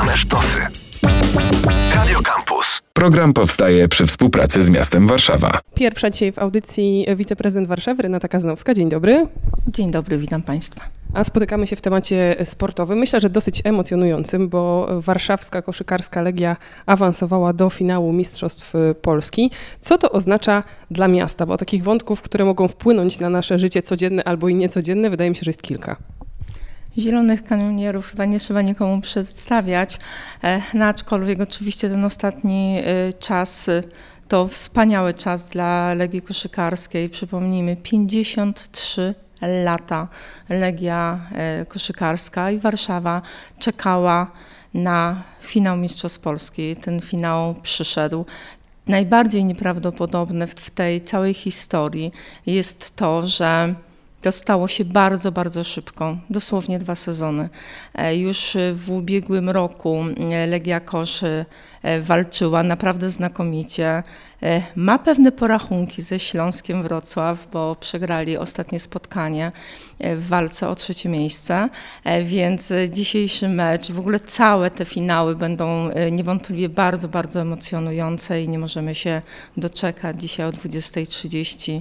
Same sztosy. Radio Campus. Program powstaje przy współpracy z miastem Warszawa. Pierwsza dzisiaj w audycji wiceprezydent Warszawy Renata Kaznowska. Dzień dobry. Dzień dobry, witam Państwa. A spotykamy się w temacie sportowym. Myślę, że dosyć emocjonującym, bo warszawska koszykarska Legia awansowała do finału Mistrzostw Polski. Co to oznacza dla miasta? Bo takich wątków, które mogą wpłynąć na nasze życie codzienne albo i niecodzienne, wydaje mi się, że jest kilka. Zielonych kanionierów chyba nie trzeba nikomu przedstawiać, no aczkolwiek oczywiście ten ostatni e, czas e, to wspaniały czas dla Legii Koszykarskiej. Przypomnijmy, 53 lata Legia Koszykarska i Warszawa czekała na finał Mistrzostw Polski. Ten finał przyszedł. Najbardziej nieprawdopodobne w tej całej historii jest to, że to stało się bardzo, bardzo szybko, dosłownie dwa sezony. E, już w ubiegłym roku e, Legia Kosz e, walczyła naprawdę znakomicie. Ma pewne porachunki ze Śląskiem Wrocław, bo przegrali ostatnie spotkanie w walce o trzecie miejsce, więc dzisiejszy mecz, w ogóle całe te finały będą niewątpliwie bardzo, bardzo emocjonujące i nie możemy się doczekać dzisiaj o 20.30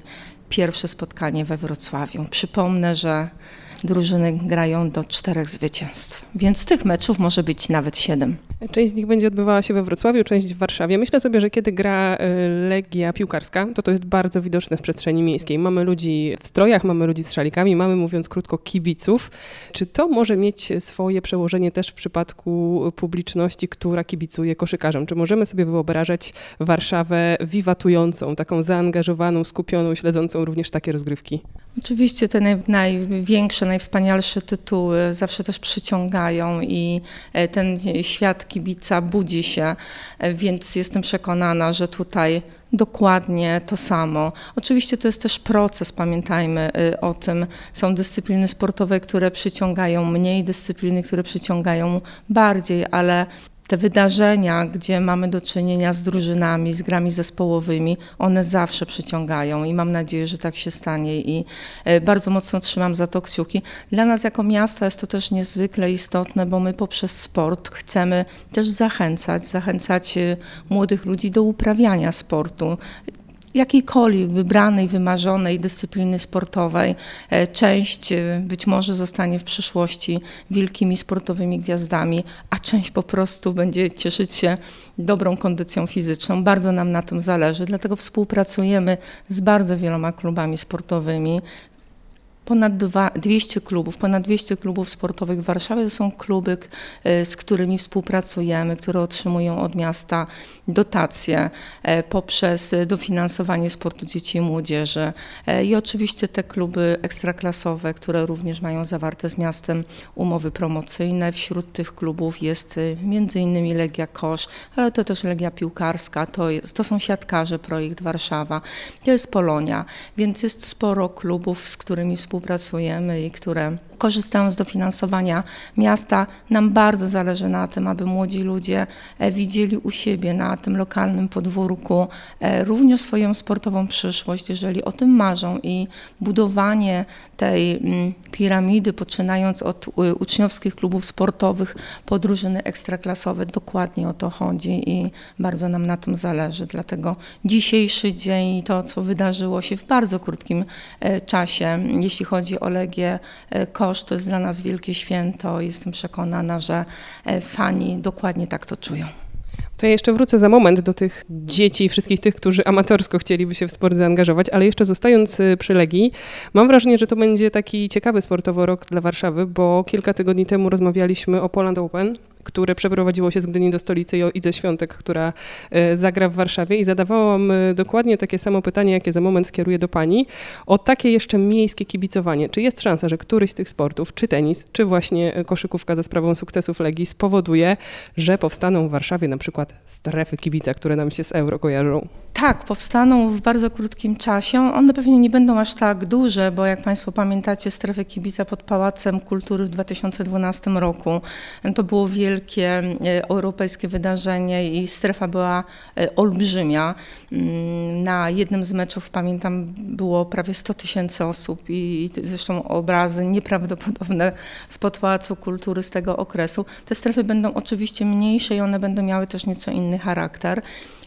pierwsze spotkanie we Wrocławiu. Przypomnę, że drużyny grają do czterech zwycięstw, więc tych meczów może być nawet siedem. Część z nich będzie odbywała się we Wrocławiu, część w Warszawie. Myślę sobie, że kiedy gra y, Legia piłkarska, to to jest bardzo widoczne w przestrzeni miejskiej. Mamy ludzi w strojach, mamy ludzi z szalikami, mamy, mówiąc krótko, kibiców. Czy to może mieć swoje przełożenie też w przypadku publiczności, która kibicuje koszykarzom? Czy możemy sobie wyobrażać Warszawę wiwatującą, taką zaangażowaną, skupioną, śledzącą również takie rozgrywki? Oczywiście te naj, największe, najwspanialsze tytuły zawsze też przyciągają i e, ten świat kibica budzi się, e, więc jestem przekonana, że tutaj dokładnie to samo. Oczywiście to jest też proces, pamiętajmy e, o tym. Są dyscypliny sportowe, które przyciągają mniej, dyscypliny, które przyciągają bardziej, ale te wydarzenia, gdzie mamy do czynienia z drużynami, z grami zespołowymi, one zawsze przyciągają i mam nadzieję, że tak się stanie i e, bardzo mocno trzymam za to kciuki. Dla nas jako miasta jest to też niezwykle istotne, bo my poprzez sport chcemy też zachęcać, zachęcać e, młodych ludzi do uprawiania sportu jakiejkolwiek wybranej, wymarzonej dyscypliny sportowej. E, część e, być może zostanie w przyszłości wielkimi sportowymi gwiazdami, a część po prostu będzie cieszyć się dobrą kondycją fizyczną. Bardzo nam na tym zależy, dlatego współpracujemy z bardzo wieloma klubami sportowymi ponad 200 klubów, ponad 200 klubów sportowych w Warszawie. To są kluby, e, z którymi współpracujemy, które otrzymują od miasta dotacje e, poprzez dofinansowanie sportu dzieci i młodzieży. E, I oczywiście te kluby ekstraklasowe, które również mają zawarte z miastem umowy promocyjne. Wśród tych klubów jest innymi Legia Kosz, ale to też Legia Piłkarska, to, jest, to są siatkarze Projekt Warszawa, to jest Polonia, więc jest sporo klubów, z którymi współpracujemy współpracujemy i które korzystają z dofinansowania miasta. Nam bardzo zależy na tym, aby młodzi ludzie e, widzieli u siebie na tym lokalnym podwórku e, również swoją sportową przyszłość, jeżeli o tym marzą i budowanie tej mm, piramidy, poczynając od uczniowskich klubów sportowych po drużyny ekstraklasowe, dokładnie o to chodzi i bardzo nam na tym zależy. Dlatego dzisiejszy dzień i to, co wydarzyło się w bardzo krótkim e, czasie, jeśli chodzi o Legię e, Kosz, to jest dla nas wielkie święto. Jestem przekonana, że e, fani dokładnie tak to czują. To ja jeszcze wrócę za moment do tych dzieci, wszystkich tych, którzy amatorsko chcieliby się w sport zaangażować, ale jeszcze zostając y, przy Legii, mam wrażenie, że to będzie taki ciekawy sportowo rok dla Warszawy, bo kilka tygodni temu rozmawialiśmy o Poland Open, które przeprowadziło się z Gdyni do stolicy Idze Świątek, która y, zagra w Warszawie i zadawałam y, dokładnie takie samo pytanie, jakie za moment skieruję do Pani, o takie jeszcze miejskie kibicowanie. Czy jest szansa, że któryś z tych sportów, czy tenis, czy właśnie koszykówka za sprawą sukcesów Legii spowoduje, że powstaną w Warszawie na przykład strefy kibica, które nam się z euro kojarzą? Tak, powstaną w bardzo krótkim czasie. One pewnie nie będą aż tak duże, bo jak Państwo pamiętacie, strefy kibica pod Pałacem Kultury w 2012 roku to było wielkie wielkie europejskie wydarzenie i strefa była olbrzymia. Mm, na jednym z meczów, pamiętam, było prawie 100 tysięcy osób i zresztą obrazy nieprawdopodobne z Pałacu Kultury z tego okresu. Te strefy będą oczywiście mniejsze i one będą miały też nieco inny charakter.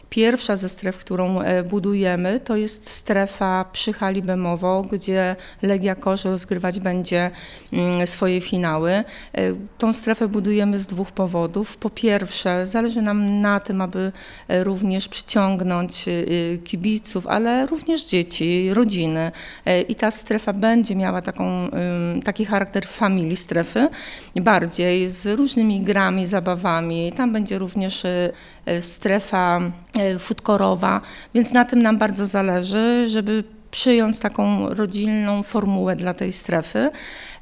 Pierwsza ze stref, którą e, budujemy, to jest strefa przy hali Bemowo, gdzie Legia Korze rozgrywać będzie mm, swoje finały. E, tą strefę budujemy z dwóch powodów. Po pierwsze, zależy nam na tym, aby e, również przyciągnąć kibiców, ale również dzieci, rodziny. I ta strefa będzie miała taką, taki charakter familii strefy, bardziej z różnymi grami, zabawami. Tam będzie również strefa futkorowa, więc na tym nam bardzo zależy, żeby przyjąć taką rodzinną formułę dla tej strefy.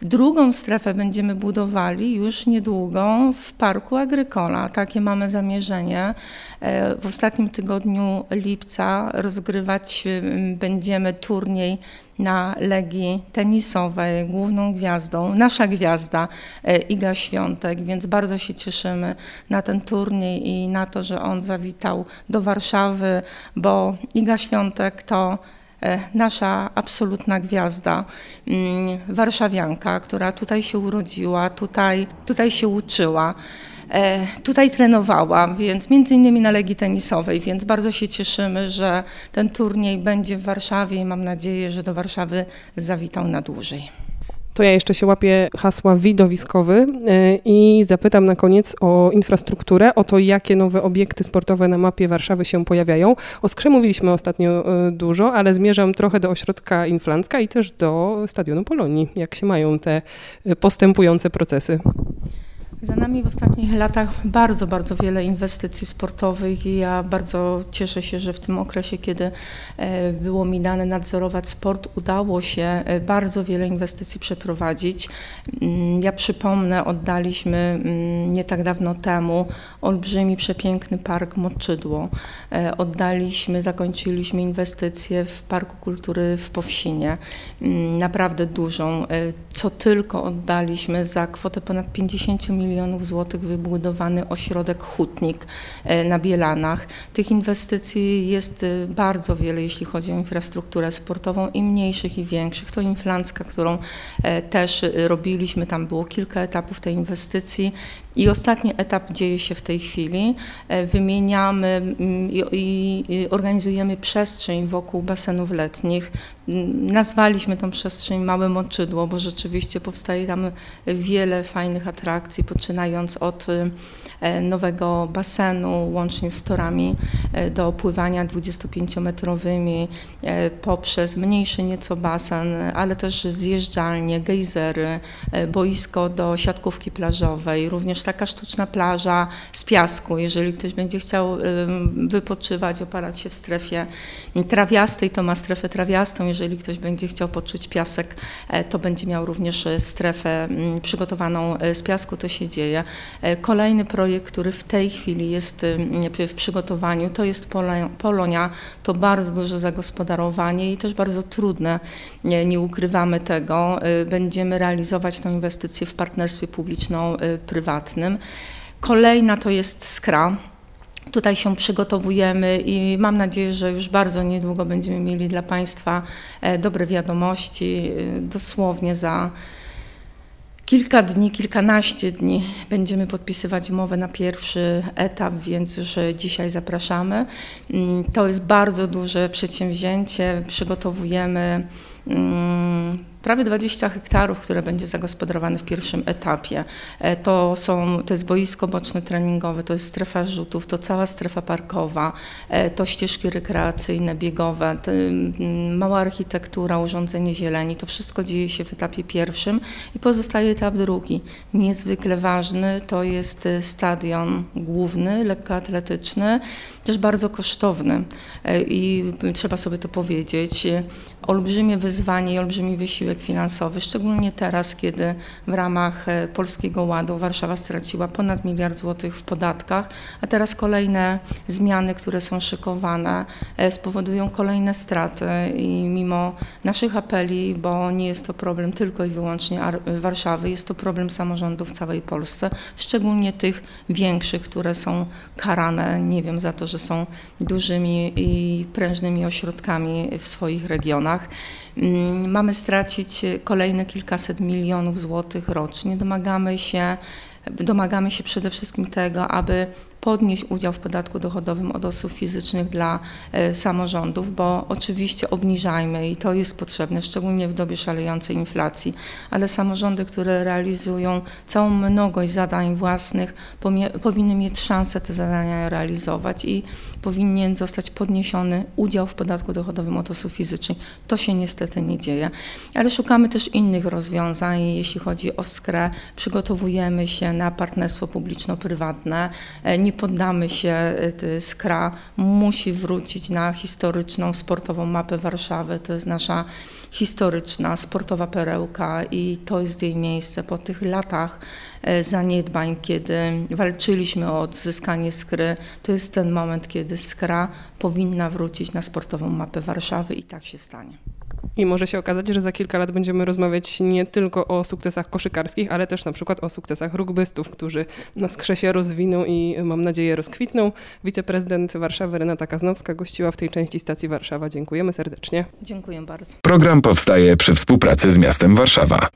Drugą strefę będziemy budowali już niedługo w Parku Agrykola. Takie mamy zamierzenie. E, w ostatnim tygodniu lipca rozgrywać będziemy turniej na Legii tenisowej, główną gwiazdą, nasza gwiazda e, Iga Świątek, więc bardzo się cieszymy na ten turniej i na to, że on zawitał do Warszawy, bo Iga Świątek to e, nasza absolutna gwiazda, mm, warszawianka, która tutaj się urodziła, tutaj, tutaj się uczyła. E, tutaj trenowała, więc między innymi na Legii Tenisowej, więc bardzo się cieszymy, że ten turniej będzie w Warszawie i mam nadzieję, że do Warszawy zawitał na dłużej. To ja jeszcze się łapię hasła widowiskowy e, i zapytam na koniec o infrastrukturę, o to, jakie nowe obiekty sportowe na mapie Warszawy się pojawiają. O Skrze mówiliśmy ostatnio e, dużo, ale zmierzam trochę do ośrodka Inflancka i też do Stadionu Polonii. Jak się mają te postępujące procesy? Za nami w ostatnich latach bardzo, bardzo wiele inwestycji sportowych i ja bardzo cieszę się, że w tym okresie, kiedy e, było mi dane nadzorować sport, udało się e, bardzo wiele inwestycji przeprowadzić. Mm, ja przypomnę, oddaliśmy mm, nie tak dawno temu olbrzymi, przepiękny park Moczydło. E, oddaliśmy, zakończyliśmy inwestycje w Parku Kultury w Powsinie. Mm, naprawdę dużą. Co tylko oddaliśmy za kwotę ponad 50 milionów milionów złotych wybudowany ośrodek Hutnik e, na Bielanach. Tych inwestycji jest e, bardzo wiele, jeśli chodzi o infrastrukturę sportową i mniejszych i większych. To Inflancka, którą e, też robiliśmy, tam było kilka etapów tej inwestycji i ostatni etap dzieje się w tej chwili. Wymieniamy i, organizujemy przestrzeń wokół basenów letnich. Nazwaliśmy tą przestrzeń Małe Moczydło, bo rzeczywiście powstaje tam wiele fajnych atrakcji, poczynając od y, e, nowego basenu, łącznie z torami e, do pływania 25-metrowymi, e, poprzez mniejszy nieco basen, ale też zjeżdżalnie, gejzery, boisko do siatkówki plażowej, również taka sztuczna plaża z piasku. Jeżeli ktoś będzie chciał wypoczywać, opalać się w strefie trawiastej, to ma strefę trawiastą. Jeżeli ktoś będzie chciał poczuć piasek, to będzie miał również strefę przygotowaną z piasku. To się dzieje. E, kolejny projekt, który w tej chwili jest w przygotowaniu, to jest Polonia. To bardzo duże zagospodarowanie i też bardzo trudne, nie, nie ukrywamy tego. E, będziemy realizować tę inwestycję w partnerstwie publiczno-prywatnym. Kolejna to jest Skra. Tutaj się przygotowujemy i mam nadzieję, że już bardzo niedługo będziemy mieli dla Państwa e, dobre wiadomości. Dosłownie za Kilka dni, kilkanaście dni będziemy podpisywać umowę na pierwszy etap, więc już dzisiaj zapraszamy. Mm, to jest bardzo duże przedsięwzięcie. Przygotowujemy mm, prawie 20 hektarów, które będzie zagospodarowane w pierwszym etapie. E, to, są, to jest boisko boczne treningowe, to jest strefa rzutów, to cała strefa parkowa, e, to ścieżki rekreacyjne, biegowe, mała architektura, urządzenie zieleni. To wszystko dzieje się w etapie pierwszym i pozostaje etap drugi. Niezwykle ważny to jest e, stadion główny, lekkoatletyczny, też bardzo kosztowny i trzeba sobie to powiedzieć. Olbrzymie wyzwanie i olbrzymi wysiłek wysiłek finansowy, szczególnie teraz, kiedy w ramach e, Polskiego Ładu Warszawa straciła ponad miliard złotych w podatkach, a teraz kolejne zmiany, które są szykowane, e, spowodują kolejne straty i mimo naszych apeli, bo nie jest to problem tylko i wyłącznie Warszawy, jest to problem samorządów w całej Polsce, szczególnie tych większych, które są karane, nie wiem, za to, że są dużymi i prężnymi ośrodkami w swoich regionach. Mm, mamy stracić kolejne kilkaset milionów złotych rocznie. Domagamy się, domagamy się przede wszystkim tego, aby podnieść udział w podatku dochodowym od osób fizycznych dla e, samorządów, bo oczywiście obniżajmy i to jest potrzebne, szczególnie w dobie szalejącej inflacji, ale samorządy, które realizują całą mnogość zadań własnych, powinny mieć szansę te zadania realizować i powinien zostać podniesiony udział w podatku dochodowym od osób fizycznych. To się niestety nie dzieje, ale szukamy też innych rozwiązań, jeśli chodzi o skrę. Przygotowujemy się na partnerstwo publiczno-prywatne. E, nie poddamy się, y, Skra musi wrócić na historyczną sportową mapę Warszawy. To jest nasza historyczna, sportowa perełka i to jest jej miejsce po tych latach e, zaniedbań, kiedy walczyliśmy o odzyskanie Skry. To jest ten moment, kiedy Skra powinna wrócić na sportową mapę Warszawy i tak się stanie. I może się okazać, że za kilka lat będziemy rozmawiać nie tylko o sukcesach koszykarskich, ale też na przykład o sukcesach rugbystów, którzy na skrzesie rozwiną i mam nadzieję rozkwitną. Wiceprezydent Warszawy Renata Kaznowska gościła w tej części stacji Warszawa. Dziękujemy serdecznie. Dziękuję bardzo. Program powstaje przy współpracy z miastem Warszawa.